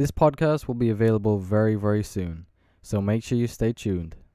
This podcast will be available very, very soon, so make sure you stay tuned.